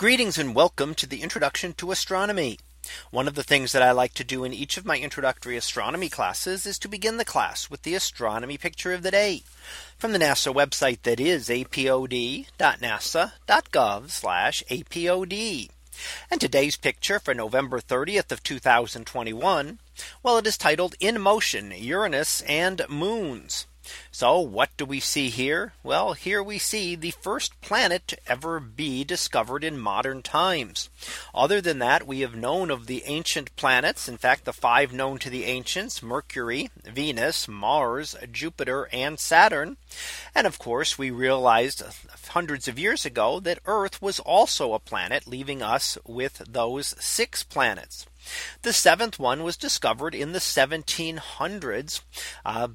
Greetings and welcome to the introduction to astronomy. One of the things that I like to do in each of my introductory astronomy classes is to begin the class with the astronomy picture of the day from the NASA website that is apod.nasa.gov apod. And today's picture for November 30th of 2021. Well, it is titled in motion Uranus and moons. So what do we see here? Well, here we see the first planet to ever be discovered in modern times. Other than that, we have known of the ancient planets. In fact, the five known to the ancients Mercury, Venus, Mars, Jupiter, and Saturn. And of course, we realized hundreds of years ago that Earth was also a planet, leaving us with those six planets. The seventh one was discovered in the 1700s. Uh,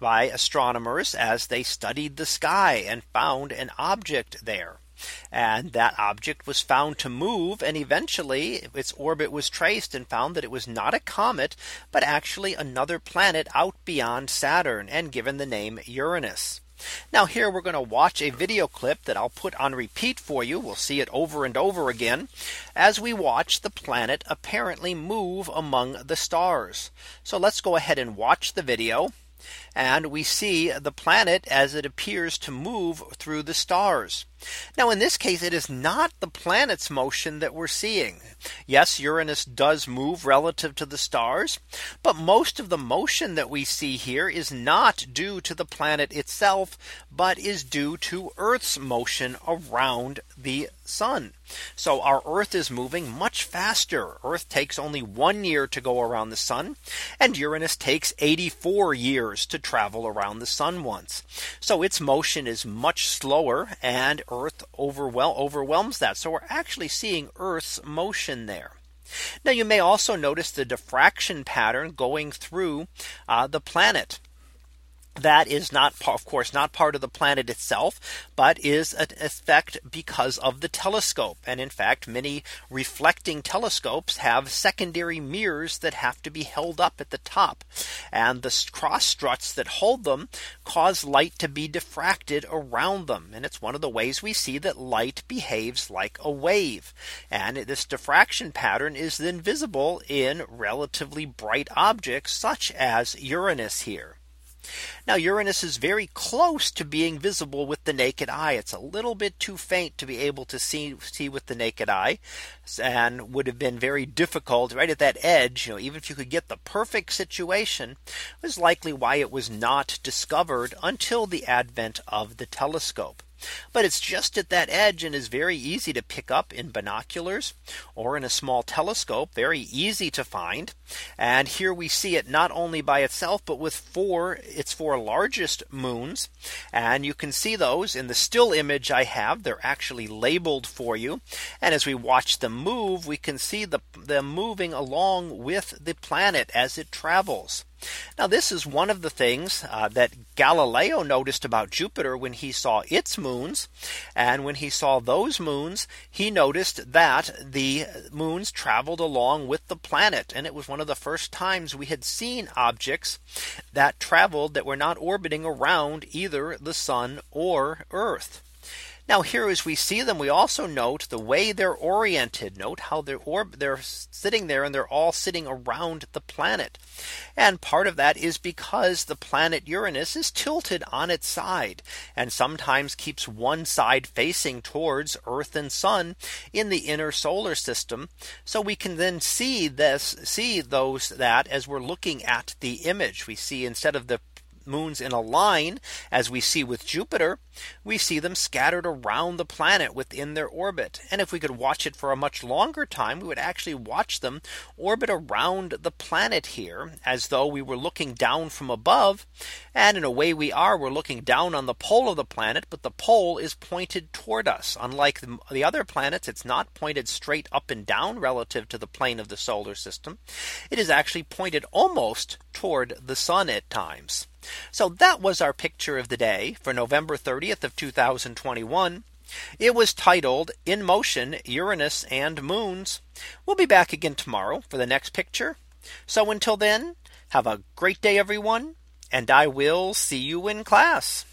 by astronomers as they studied the sky and found an object there. And that object was found to move and eventually its orbit was traced and found that it was not a comet, but actually another planet out beyond Saturn and given the name Uranus. Now here we're going to watch a video clip that I'll put on repeat for you. We'll see it over and over again as we watch the planet apparently move among the stars. So let's go ahead and watch the video and we see the planet as it appears to move through the stars. Now in this case, it is not the planet's motion that we're seeing. Yes, Uranus does move relative to the stars. But most of the motion that we see here is not due to the planet itself, but is due to Earth's motion around the sun. So our Earth is moving much faster. Earth takes only one year to go around the sun. And Uranus takes 84 years to travel around the sun once. So its motion is much slower and overwhel overwhelms that. So we're actually seeing Earth's motion there. Now you may also notice the diffraction pattern going through uh, the planet that is not of course not part of the planet itself but is an effect because of the telescope. And in fact many reflecting telescopes have secondary mirrors that have to be held up at the top. And the cross struts that hold them cause light to be diffracted around them. And it's one of the ways we see that light behaves like a wave. And this diffraction pattern is then visible in relatively bright objects such as Uranus here. Now Uranus is very close to being visible with the naked eye. It's a little bit too faint to be able to see see with the naked eye and would have been very difficult right at that edge. You know, even if you could get the perfect situation was likely why it was not discovered until the advent of the telescope. But it's just at that edge and is very easy to pick up in binoculars or in a small telescope very easy to find. And here we see it not only by itself but with four its four largest moons. And you can see those in the still image I have they're actually labeled for you. And as we watch them move we can see the, them moving along with the planet as it travels. Now this is one of the things uh, that Galileo noticed about Jupiter when he saw its moons. And when he saw those moons, he noticed that the moons traveled along with the planet. And it was one of the first times we had seen objects that traveled that were not orbiting around either the sun or Earth. Now here as we see them, we also note the way they're oriented. Note how they're orb they're sitting there and they're all sitting around the planet. And part of that is because the planet Uranus is tilted on its side and sometimes keeps one side facing towards Earth and Sun in the inner solar system. So we can then see this see those that as we're looking at the image we see instead of the moons in a line, as we see with Jupiter, we see them scattered around the planet within their orbit. And if we could watch it for a much longer time, we would actually watch them orbit around the planet here as though we were looking down from above. And in a way we are, we're looking down on the pole of the planet, but the pole is pointed toward us. Unlike the other planets, it's not pointed straight up and down relative to the plane of the solar system. It is actually pointed almost toward the sun at times. So that was our picture of the day for November 30th of 2021. It was titled in motion Uranus and moons. We'll be back again tomorrow for the next picture. So until then, have a great day, everyone. And I will see you in class.